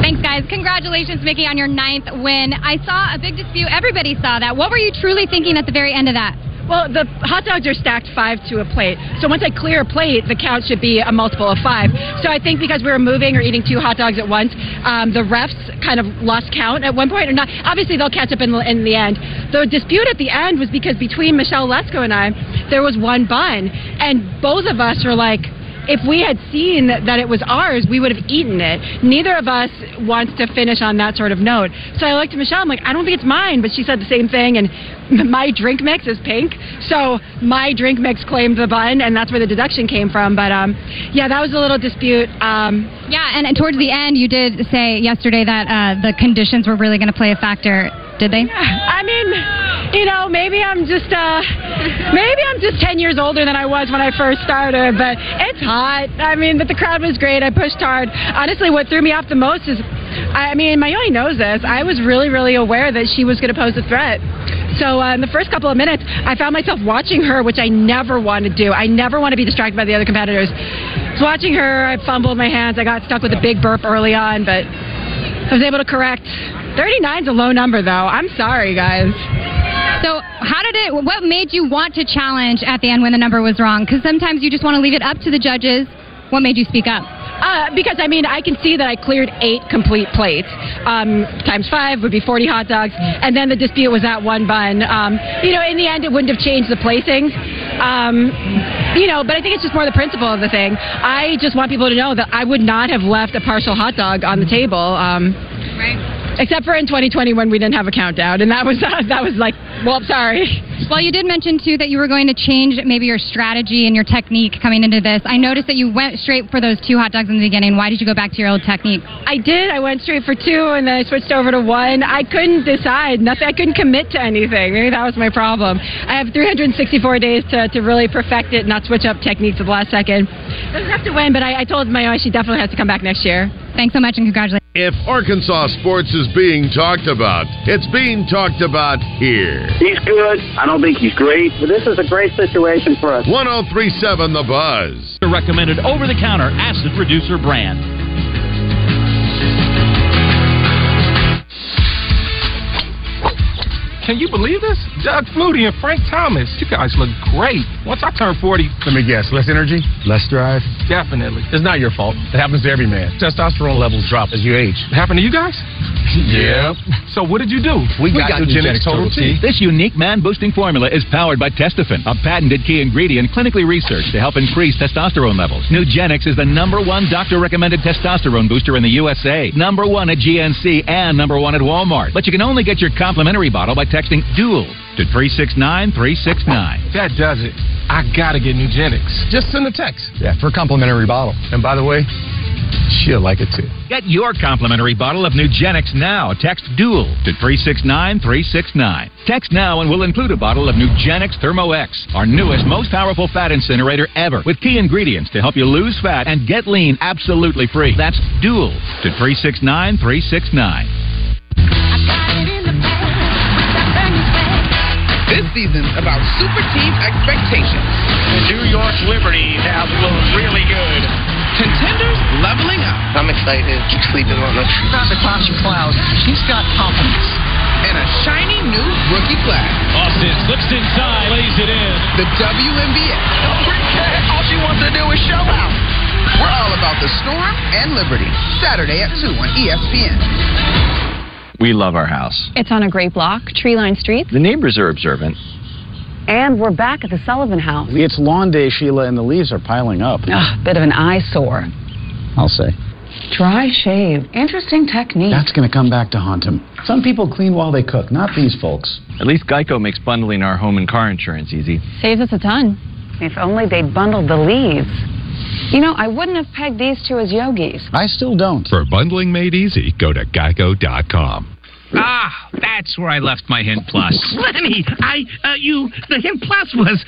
Thanks, guys. Congratulations, Miki, on your ninth win. I saw a big dispute. Everybody saw that. What were you truly thinking at the very end of that? Well, the hot dogs are stacked five to a plate. So once I clear a plate, the count should be a multiple of five. So I think because we were moving or eating two hot dogs at once, um, the refs kind of lost count at one point. Or not. Obviously, they'll catch up in the, in the end. The dispute at the end was because between Michelle Lesko and I, there was one bun, and both of us were like. If we had seen that, it was ours, we would have eaten it. Neither of us wants to finish on that sort of note. So I looked at Michelle. I'm like, I don't think it's mine, but she said the same thing. And (laughs) my drink mix is pink, so my drink mix claimed the bun, and that's where the deduction came from. But um, yeah, that was a little dispute. Um, Yeah, and towards the end, you did say yesterday that uh, the conditions were really going to play a factor. Did they? I mean, you know, maybe I'm just uh, maybe I'm just ten years older than I was when I first started, but it's hot. I mean, but the crowd was great. I pushed hard. Honestly, what threw me off the most is, I mean, Mayoi knows this. I was really, really aware that she was going to pose a threat. So uh, in the first couple of minutes, I found myself watching her, which I never want to do. I never want to be distracted by the other competitors. Was watching her. I fumbled my hands. I got stuck with a big burp early on, but I was able to correct. 39's a low number, though. I'm sorry, guys. So, how did it? What made you want to challenge at the end when the number was wrong? Because sometimes you just want to leave it up to the judges. What made you speak up? Uh, because I mean, I can see that I cleared eight complete plates. Um, times five would be 40 hot dogs, and then the dispute was that one bun. Um, you know, in the end, it wouldn't have changed the placings. Um, you know, but I think it's just more the principle of the thing. I just want people to know that I would not have left a partial hot dog on the table. Um, right. Except for in 2020 when we didn't have a countdown, and that was uh, (laughs) that was like, well, sorry. Well, you did mention too that you were going to change maybe your strategy and your technique coming into this. I noticed that you went straight for those two hot dogs in the beginning. Why did you go back to your old technique? I did. I went straight for two, and then I switched over to one. I couldn't decide. Nothing. I couldn't commit to anything. Maybe that was my problem. I have 364 days to, to really perfect it, and not switch up techniques at the last second. Doesn't have to win, but I, I told my she definitely has to come back next year. Thanks so much, and congratulations. If Arkansas sports is being talked about, it's being talked about here. He's good. I don't think he's great, but this is a great situation for us. 1037 The Buzz. The recommended over the counter acid reducer brand. Can you believe this? Doug Flutie and Frank Thomas. You guys look great. Once I turn 40, Let me guess. Less energy, less drive. definitely. It's not your fault. It happens to every man. Testosterone levels drop as you age. It happened to you guys? (laughs) Yeah. So what did you do? We, got, Nugenix Total T. This unique man boosting formula is powered by Testofen, a patented key ingredient clinically researched to help increase testosterone levels. Nugenix is the number one doctor recommended testosterone booster in the USA, number one at GNC, and number one at Walmart. But you can only get your complimentary bottle by texting DUAL to 369 369. That does it. I gotta get Nugenix. Just send a text. Yeah, for a complimentary bottle. And by the way, she'll like it too. Get your complimentary bottle of Nugenix now. Text DUAL to 369 369. Text now and we'll include a bottle of Nugenix Thermo X, our newest, most powerful fat incinerator ever, with key ingredients to help you lose fat and get lean absolutely free. That's DUAL to 369 This season's about super team expectations. The New York Liberty have looked really good. Contenders leveling up. I'm excited. Keep sleeping on us. Not the Clasha Clouds. She's got confidence. And a shiny new rookie flag. Austin slips inside, lays it in. The WNBA. All she wants to do is show out. We're all about the Storm and Liberty. Saturday at 2 on ESPN. We love our house. It's on a great block, tree lined streets. The neighbors are observant. And we're back at the Sullivan house. It's lawn day, Sheila, and the leaves are piling up. Ugh, bit of an eyesore. I'll say. Dry shave. Interesting technique. That's going to come back to haunt him. Some people clean while they cook, not these folks. At least Geico makes bundling our home and car insurance easy. Saves us a ton. If only they'd bundled the leaves. You know, I wouldn't have pegged these two as yogis. I still don't. For bundling made easy, go to geico.com. Ah, that's where I left my Hint Plus. Lenny, I, uh, you, the Hint Plus was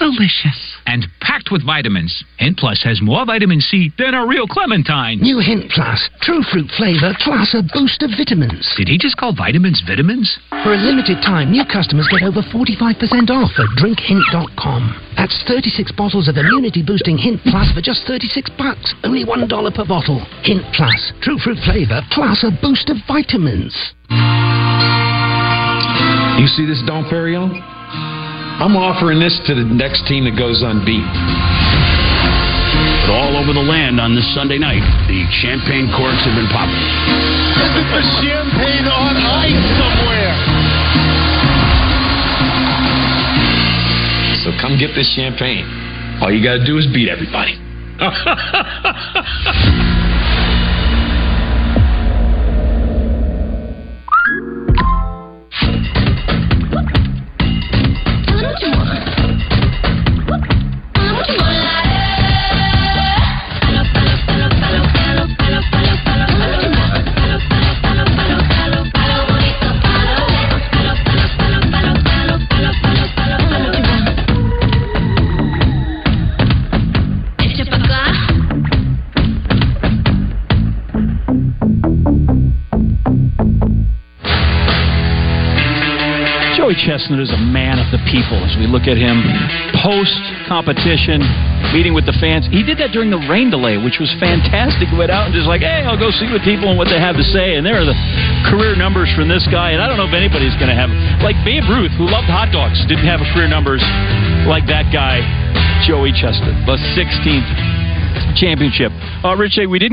delicious. And packed with vitamins. Hint Plus has more vitamin C than a real clementine. New Hint Plus, true fruit flavor plus a boost of vitamins. Did he just call vitamins vitamins? For a limited time, new customers get over 45% off at drinkhint.com. That's 36 bottles of immunity boosting Hint Plus for just 36 bucks. Only $1 per bottle. Hint Plus, true fruit flavor plus a boost of vitamins. You see this Dom Perignon? I'm offering this to the next team that goes unbeaten. But all over the land on this Sunday night, the champagne corks have been popping. This is the champagne on ice somewhere. So come get this champagne. All you got to do is beat everybody. (laughs) Network. Joey Chestnut is a man of the people as we look at him post competition, meeting with the fans. He did that during the rain delay, which was fantastic. He went out and just like, hey, I'll go see what people and what they have to say. And there are the career numbers from this guy. And I don't know if anybody's going to have, like Babe Ruth, who loved hot dogs, didn't have a career numbers like that guy, Joey Chestnut, the 16th championship. Uh, Rich, we didn't